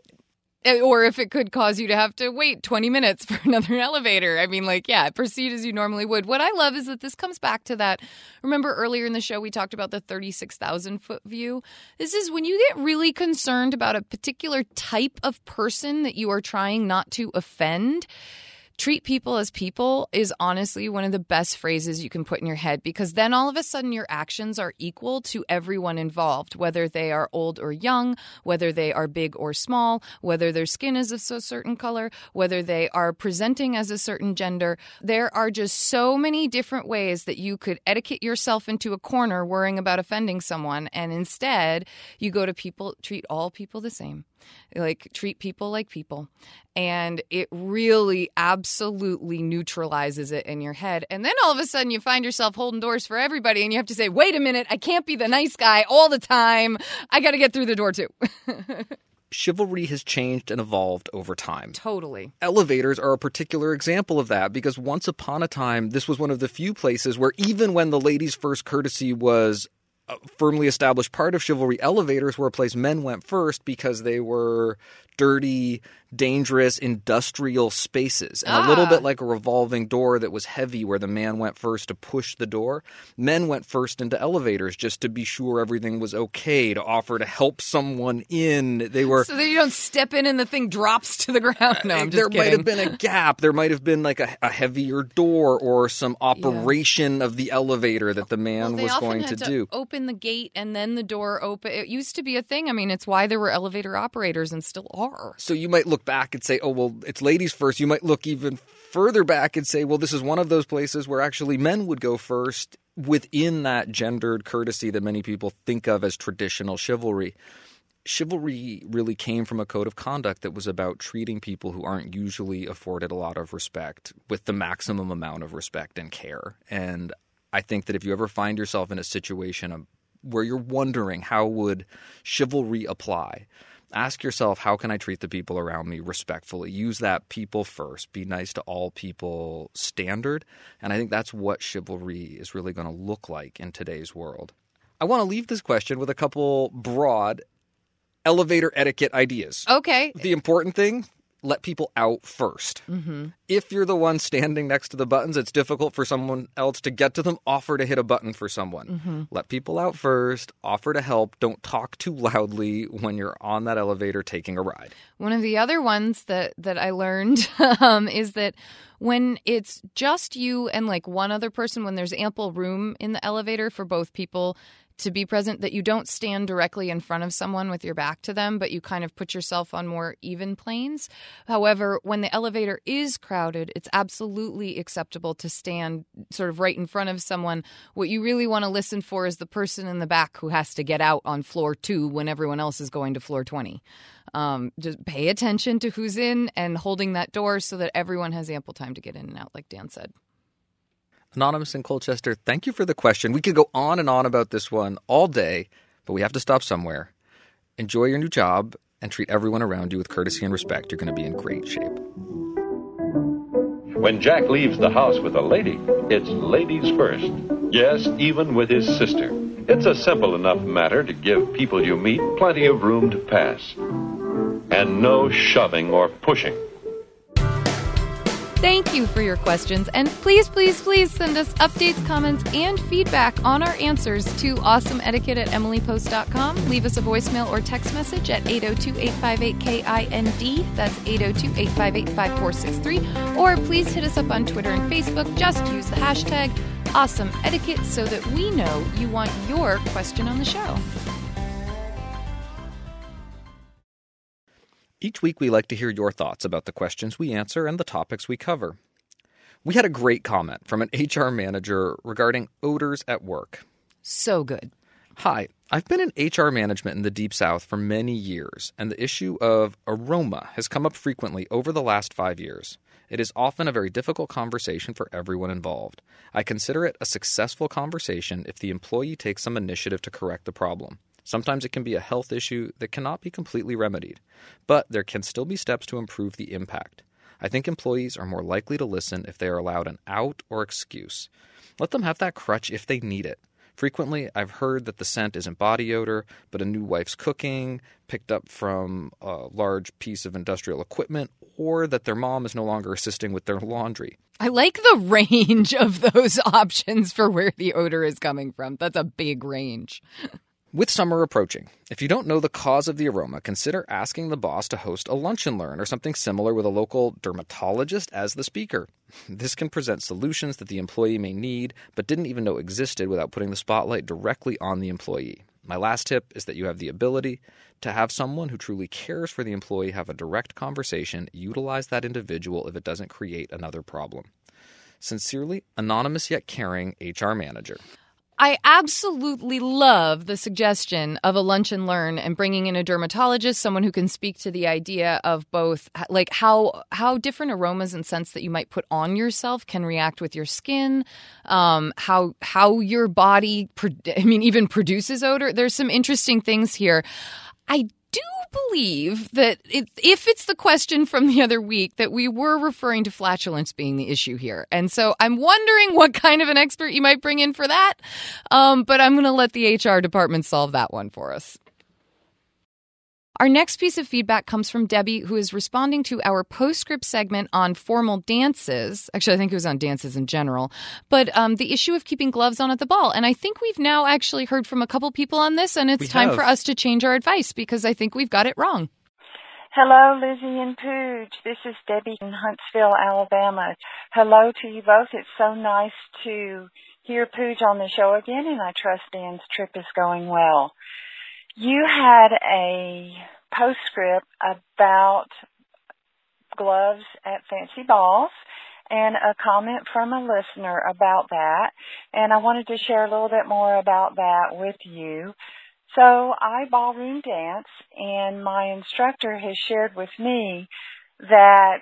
Eh, Or if it could cause you to have to wait 20 minutes for another elevator. I mean, like, yeah, proceed as you normally would. What I love is that this comes back to that. Remember earlier in the show, we talked about the 36,000 foot view? This is when you get really concerned about a particular type of person that you are trying not to offend. Treat people as people is honestly one of the best phrases you can put in your head because then all of a sudden your actions are equal to everyone involved, whether they are old or young, whether they are big or small, whether their skin is of a certain color, whether they are presenting as a certain gender. There are just so many different ways that you could etiquette yourself into a corner worrying about offending someone. And instead, you go to people, treat all people the same like treat people like people. And it really absolutely neutralizes it in your head. And then all of a sudden you find yourself holding doors for everybody and you have to say wait a minute i can't be the nice guy all the time. I got to get through the door too. Chivalry has changed and evolved over time. totally. Elevators are a particular example of that because once upon a time, this was one of the few places where even when the ladies' first courtesy was firmly established part of chivalry, elevators were a place men went first because they were dirty, dangerous, industrial spaces. And a little Ah. bit like a revolving door that was heavy where the man went first to push the door, men went first into elevators just to be sure everything was okay, to offer to help someone in. They were so that you don't step in and the thing drops to the ground no i'm just there might have been a gap. There might have been like a, a heavier door or some operation of the elevator that the man Well, was going had to, do. Open the gate and then the door open. It used to be a thing. I mean, it's why there were elevator operators and still are. So you might look back and say, oh, well, it's ladies first. You might look even further back and say, well, this is one of those places where actually men would go first within that gendered courtesy that many people think of as traditional chivalry. Chivalry really came from a code of conduct that was about treating people who aren't usually afforded a lot of respect with the maximum amount of respect and care. And I think that if you ever find yourself in a situation where you're wondering how would chivalry apply, ask yourself how can I treat the people around me respectfully? Use that people first, be nice to all people standard. And I think that's what chivalry is really going to look like in today's world. I want to leave this question with a couple broad elevator etiquette ideas. Okay. The important thing let people out 1st Mm-hmm. If you're the one standing next to the buttons, it's difficult for someone else to get to them. Offer to hit a button for someone. Mm-hmm. Let people out first. Offer to help. Don't talk too loudly when you're on that elevator taking a ride. One of the other ones that that I learned um, is that when it's just you and like one other person, when there's ample room in the elevator for both people to be present, that you don't stand directly in front of someone with your back to them, but you kind of put yourself on more even planes. However, when the elevator is crowded, it's absolutely acceptable to stand sort of right in front of someone. What you really want to listen for is the person in the back who has to get out on floor two when everyone else is going to floor 20 um, just pay attention to who's in and holding that door so that everyone has ample time to get in and out, like Dan said. Anonymous in Colchester, thank you for the question. We could go on and on about this one all day, but we have to stop somewhere. Enjoy your new job and treat everyone around you with courtesy and respect. You're going to be in great shape. When Jack leaves the house with a lady, it's ladies first. Yes, even with his sister. It's a simple enough matter to give people you meet plenty of room to pass. And no shoving or pushing. Thank you for your questions, and please, please, please send us updates, comments, and feedback on our answers to awesomeetiquette at emilypost.com. Leave us a voicemail or text message at 802-858-KIND. That's 802-858-5463. Or please hit us up on Twitter and Facebook. Just use the hashtag awesomeetiquette so that we know you want your question on the show. Each week, we like to hear your thoughts about the questions we answer and the topics we cover. We had a great comment from an HR manager regarding odors at work. So good. Hi, I've been in HR management in the Deep South for many years, and the issue of aroma has come up frequently over the last five years. It is often a very difficult conversation for everyone involved. I consider it a successful conversation if the employee takes some initiative to correct the problem. Sometimes it can be a health issue that cannot be completely remedied, but there can still be steps to improve the impact. I think employees are more likely to listen if they are allowed an out or excuse. Let them have that crutch if they need it. Frequently, I've heard that the scent isn't body odor, but a new wife's cooking, picked up from a large piece of industrial equipment, or that their mom is no longer assisting with their laundry. I like the range of those options for where the odor is coming from. That's a big range. With summer approaching, if you don't know the cause of the aroma, consider asking the boss to host a lunch and learn or something similar with a local dermatologist as the speaker. This can present solutions that the employee may need but didn't even know existed without putting the spotlight directly on the employee. My last tip is that you have the ability to have someone who truly cares for the employee have a direct conversation, utilize that individual if it doesn't create another problem. Sincerely, anonymous yet caring HR manager. I absolutely love the suggestion of a lunch and learn and bringing in a dermatologist, someone who can speak to the idea of both like how how different aromas and scents that you might put on yourself can react with your skin, um, how how your body, I mean, even produces odor. There's some interesting things here. I do believe that it, if it's the question from the other week, that we were referring to flatulence being the issue here. And so I'm wondering what kind of an expert you might bring in for that. Um, but I'm going to let the HR department solve that one for us. Our next piece of feedback comes from Debbie, who is responding to our postscript segment on formal dances. Actually, I think it was on dances in general, but um, the issue of keeping gloves on at the ball. And I think we've now actually heard from a couple people on this, and it's We time have. for us to change our advice because I think we've got it wrong. Hello, Lizzie and Pooge. This is Debbie in Huntsville, Alabama. Hello to you both. It's so nice to hear Pooge on the show again, and I trust Dan's trip is going well. You had a postscript about gloves at fancy balls and a comment from a listener about that, and I wanted to share a little bit more about that with you. So I ballroom dance and my instructor has shared with me that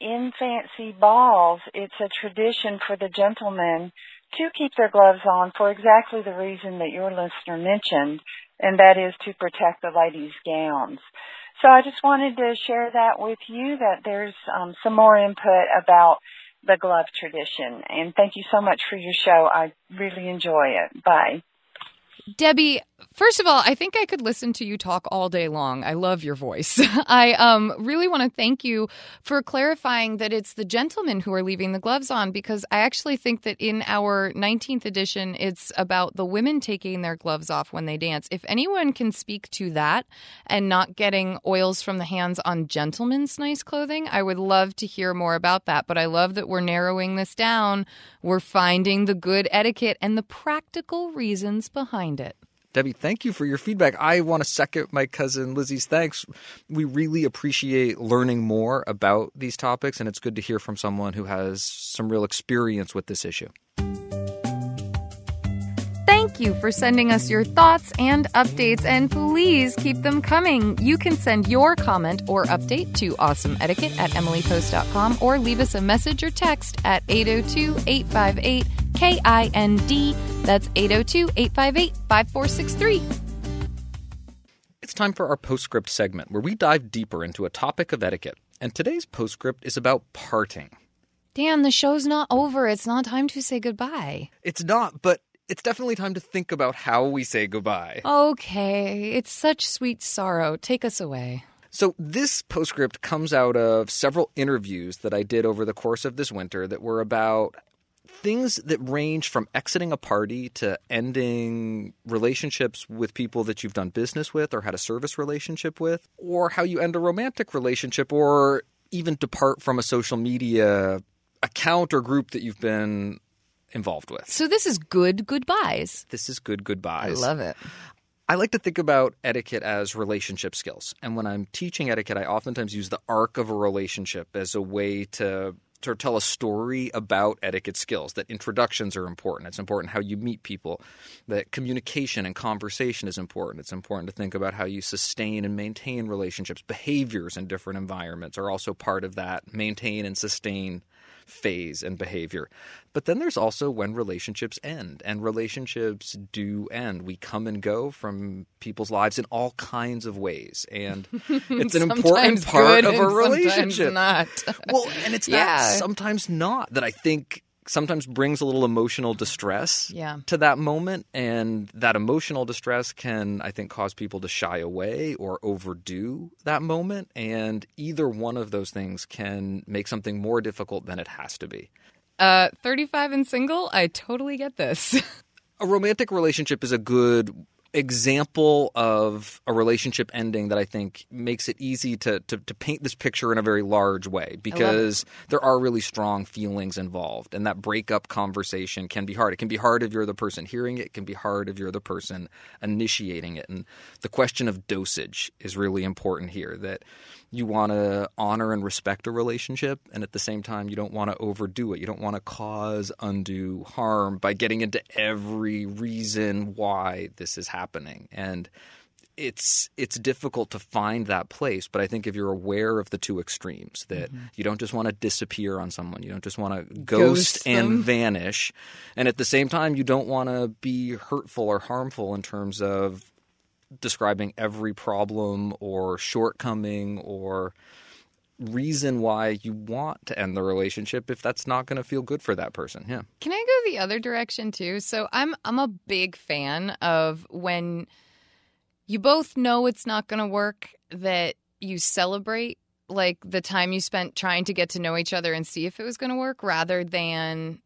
in fancy balls, it's a tradition for the gentlemen to keep their gloves on for exactly the reason that your listener mentioned, and that is to protect the ladies' gowns. So I just wanted to share that with you that there's um, some more input about the glove tradition. And thank you so much for your show. I really enjoy it. Bye. Debbie, first of all, I think I could listen to you talk all day long. I love your voice. I um, really want to thank you for clarifying that it's the gentlemen who are leaving the gloves on because I actually think that in our 19th edition, it's about the women taking their gloves off when they dance. If anyone can speak to that and not getting oils from the hands on gentlemen's nice clothing, I would love to hear more about that. But I love that we're narrowing this down. We're finding the good etiquette and the practical reasons behind it. Debbie, thank you for your feedback. I want to second my cousin Lizzie's thanks. We really appreciate learning more about these topics, and it's good to hear from someone who has some real experience with this issue. Thank you for sending us your thoughts and updates, and please keep them coming. You can send your comment or update to awesomeetiquette at emilypost.com or leave us a message or text at 802 858 KIND. That's 802 858 5463. It's time for our postscript segment where we dive deeper into a topic of etiquette. And today's postscript is about parting. Dan, the show's not over. It's not time to say goodbye. It's not, but it's definitely time to think about how we say goodbye. Okay, it's such sweet sorrow. Take us away. So, this postscript comes out of several interviews that I did over the course of this winter that were about things that range from exiting a party to ending relationships with people that you've done business with or had a service relationship with, or how you end a romantic relationship, or even depart from a social media account or group that you've been involved with. So, this is good goodbyes. This is good goodbyes. I love it. I like to think about etiquette as relationship skills. And when I'm teaching etiquette, I oftentimes use the arc of a relationship as a way to to tell a story about etiquette skills that introductions are important it's important how you meet people that communication and conversation is important it's important to think about how you sustain and maintain relationships behaviors in different environments are also part of that maintain and sustain phase and behavior. But then there's also when relationships end, and relationships do end. We come and go from people's lives in all kinds of ways, and it's an important part of a relationship. Not. well, and it's Yeah. that sometimes not that I think sometimes brings a little emotional distress Yeah. to that moment and that emotional distress can i think cause people to shy away or overdo that moment and either one of those things can make something more difficult than it has to be Uh, 35 and single, I totally get this. a romantic relationship is a good example of a relationship ending that I think makes it easy to, to, to paint this picture in a very large way because there are really strong feelings involved. And that breakup conversation can be hard. It can be hard if you're the person hearing it, it can be hard if you're the person initiating it. And the question of dosage is really important here that you want to honor and respect a relationship, and at the same time, you don't want to overdo it. You don't want to cause undue harm by getting into every reason why this is happening. And it's it's difficult to find that place, but I think if you're aware of the two extremes, that mm-hmm. you don't just want to disappear on someone, you don't just want to ghost, Ghost and vanish, and at the same time, you don't want to be hurtful or harmful in terms of describing every problem or shortcoming or reason why you want to end the relationship if that's not going to feel good for that person. Yeah. Can I go the other direction too? So I'm I'm a big fan of when you both know it's not going to work that you celebrate like the time you spent trying to get to know each other and see if it was going to work rather than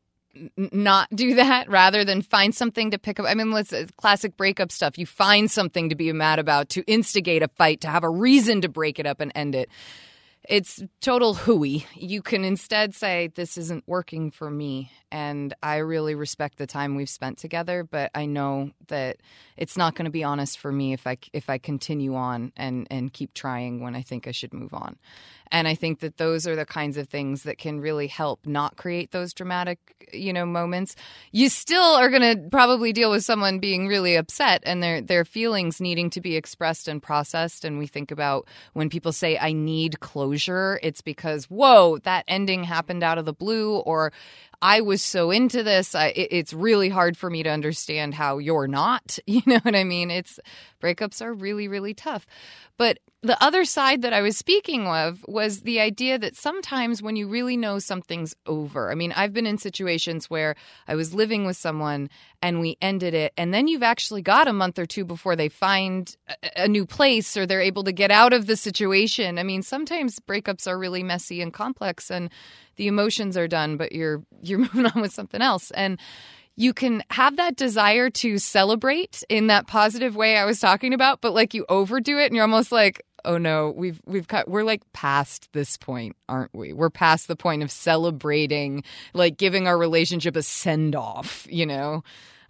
not do that rather than find something to pick up. I mean, let's uh, classic breakup stuff. You find something to be mad about, to instigate a fight, to have a reason to break it up and end it. It's total hooey. You can instead say, This isn't working for me. And I really respect the time we've spent together, but I know that it's not going to be honest for me if I, if I continue on and, and keep trying when I think I should move on. And I think that those are the kinds of things that can really help not create those dramatic, you know, moments. You still are going to probably deal with someone being really upset and their their feelings needing to be expressed and processed. And we think about when people say, "I need closure," it's because whoa, that ending happened out of the blue, or I was so into this. I, it, it's really hard for me to understand how you're not. You know what I mean? It's breakups are really, really tough. But the other side that I was speaking of was the idea that sometimes when you really know something's over, I mean, I've been in situations where I was living with someone and we ended it, and then you've actually got a month or two before they find a, a new place or they're able to get out of the situation. I mean, sometimes breakups are really messy and complex, and the emotions are done, but you're you're moving on with something else, and you can have that desire to celebrate in that positive way I was talking about, but like you overdo it and you're almost like, oh no, we've we've cut we're like past this point, aren't we? We're past the point of celebrating, like giving our relationship a send off, you know?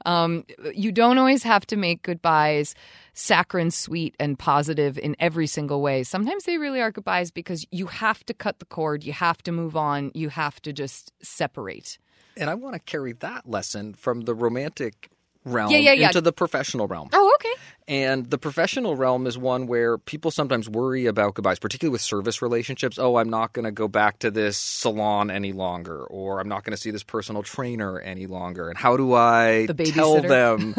Um, you don't always have to make goodbyes saccharine sweet and positive in every single way. Sometimes they really are goodbyes because you have to cut the cord, you have to move on, you have to just separate. And I want to carry that lesson from the romantic realm Yeah, yeah, yeah. into the professional realm. Oh, okay. And the professional realm is one where people sometimes worry about goodbyes, particularly with service relationships. Oh, I'm not going to go back to this salon any longer, or I'm not going to see this personal trainer any longer. And how do I The tell them?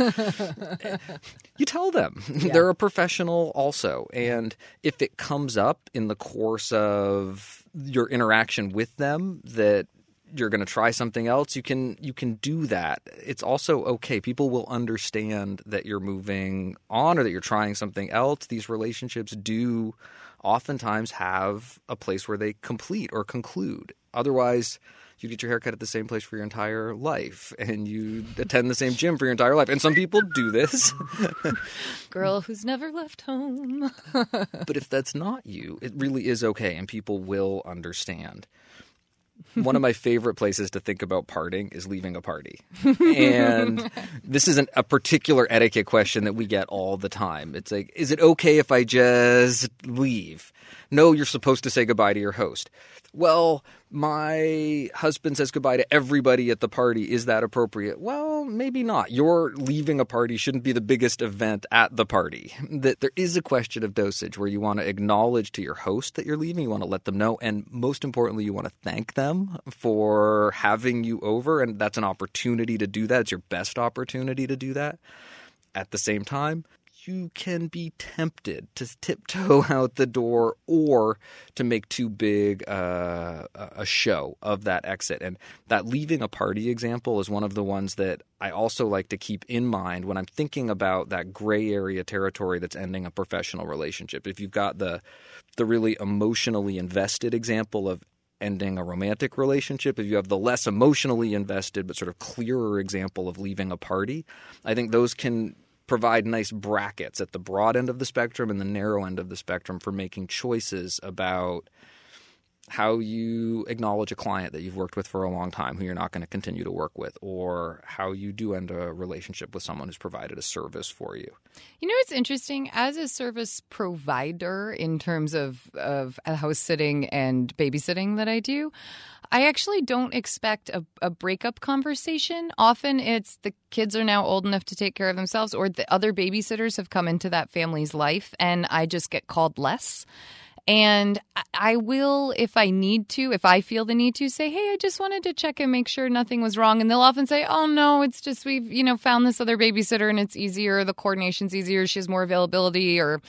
you tell them they're a professional also. And if it comes up in the course of your interaction with them that you're going to try something else you can you can do that it's also okay people will understand that you're moving on or that you're trying something else these relationships do oftentimes have a place where they complete or conclude. Otherwise, you get your haircut at the same place for your entire life and you attend the same gym for your entire life. And some people do this. Girl who's never left home. but if that's not you, it really is okay and people will understand. One of my favorite places to think about parting is leaving a party. And this isn't a particular etiquette question that we get all the time. It's like, is it okay if I just leave? No, you're supposed to say goodbye to your host well, my husband says goodbye to everybody at the party. Is that appropriate? Well, maybe not. Your leaving a party shouldn't be the biggest event at the party. That there is a question of dosage where you want to acknowledge to your host that you're leaving, you want to let them know, and most importantly, you want to thank them for having you over, and that's an opportunity to do that. It's your best opportunity to do that. At the same time, you can be tempted to tiptoe out the door or to make too big uh, a show of that exit. And that leaving a party example is one of the ones that I also like to keep in mind when I'm thinking about that gray area territory that's ending a professional relationship. If you've got the the really emotionally invested example of ending a romantic relationship, if you have the less emotionally invested but sort of clearer example of leaving a party, I think those can provide nice brackets at the broad end of the spectrum and the narrow end of the spectrum for making choices about how you acknowledge a client that you've worked with for a long time who you're not going to continue to work with, or how you do end a relationship with someone who's provided a service for you. You know, it's interesting as a service provider in terms of, of house sitting and babysitting that I do. I actually don't expect a, a breakup conversation. Often it's the kids are now old enough to take care of themselves, or the other babysitters have come into that family's life, and I just get called less. And I will, if I need to, if I feel the need to, say, hey, I just wanted to check and make sure nothing was wrong. And they'll often say, oh, no, it's just we've, you know, found this other babysitter and it's easier. The coordination's easier. She has more availability or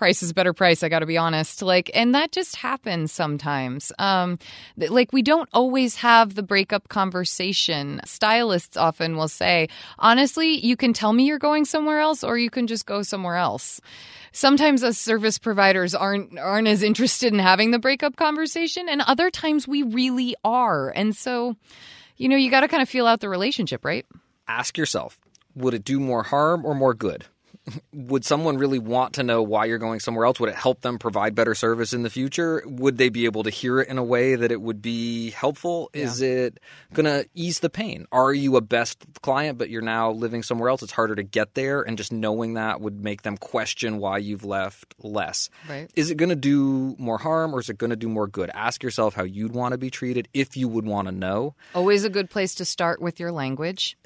price is better price i gotta be honest. Like and that just happens sometimes. Um like we don't always have the breakup conversation. Stylists often will say honestly you can tell me you're going somewhere else or you can just go somewhere else. Sometimes us service providers aren't aren't as interested in having the breakup conversation and other times we really are. And so you know you got to kind of feel out the relationship right? Ask yourself would it do more harm or more good would someone really want to know why you're going somewhere else? Would it help them provide better service in the future? Would they be able to hear it in a way that it would be helpful? Yeah. Is it going to ease the pain? Are you a best client, but you're now living somewhere else? It's harder to get there, and just knowing that would make them question why you've left less. Right. Is it going to do more harm or is it going to do more good? Ask yourself how you'd want to be treated if you would want to know. Always a good place to start with your language.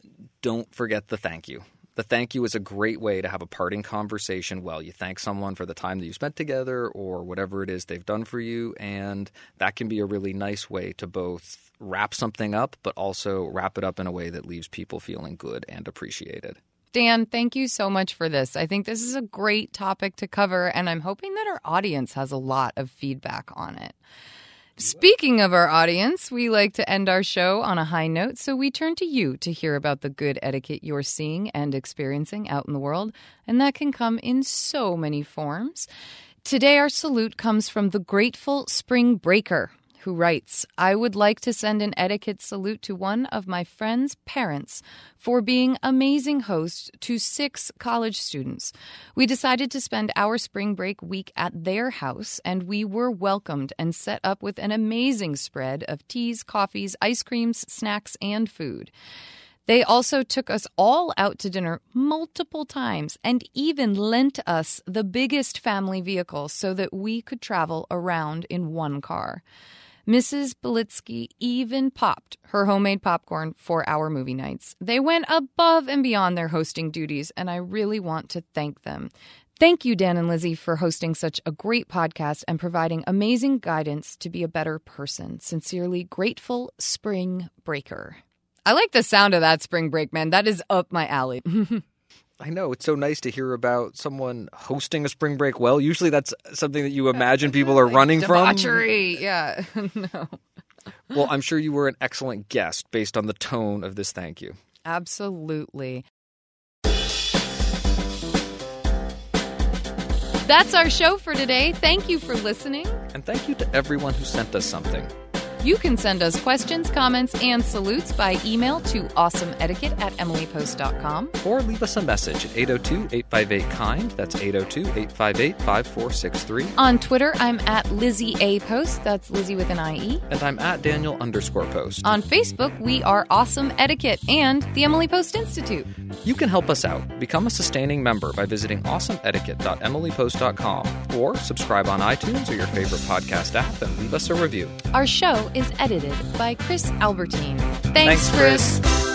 Don't forget the thank you the thank you is a great way to have a parting conversation. Well, you thank someone for the time that you spent together or whatever it is they've done for you. And that can be a really nice way to both wrap something up, but also wrap it up in a way that leaves people feeling good and appreciated. Dan, thank you so much for this. I think this is a great topic to cover, and I'm hoping that our audience has a lot of feedback on it. Speaking of our audience, we like to end our show on a high note, so we turn to you to hear about the good etiquette you're seeing and experiencing out in the world, and that can come in so many forms. Today, our salute comes from the Grateful Spring Breaker who writes, I would like to send an etiquette salute to one of my friend's parents for being amazing hosts to six college students. We decided to spend our spring break week at their house, and we were welcomed and set up with an amazing spread of teas, coffees, ice creams, snacks, and food. They also took us all out to dinner multiple times and even lent us the biggest family vehicle so that we could travel around in one car. Mrs. Belitsky even popped her homemade popcorn for our movie nights. They went above and beyond their hosting duties, and I really want to thank them. Thank you, Dan and Lizzie, for hosting such a great podcast and providing amazing guidance to be a better person. Sincerely, grateful Spring Breaker. I like the sound of that spring break, man. That is up my alley. I know it's so nice to hear about someone hosting a spring break well. Usually that's something that you imagine people are running Debauchery. from. Yeah. no. Well, I'm sure you were an excellent guest based on the tone of this thank you. Absolutely. That's our show for today. Thank you for listening. And thank you to everyone who sent us something. You can send us questions, comments, and salutes by email to awesomeetiquette at emilypost.com. Or leave us a message at 802 858 KIND. That's 802 858 5463. On Twitter, I'm at Lizzie A. Post. That's Lizzie with an IE. And I'm at Daniel underscore post. On Facebook, we are Awesome Etiquette and the Emily Post Institute. You can help us out. Become a sustaining member by visiting awesomeetiquette.emilypost.com or subscribe on iTunes or your favorite podcast app and leave us a review. Our show is edited by Chris Albertine. Thanks, Thanks, Chris. Chris.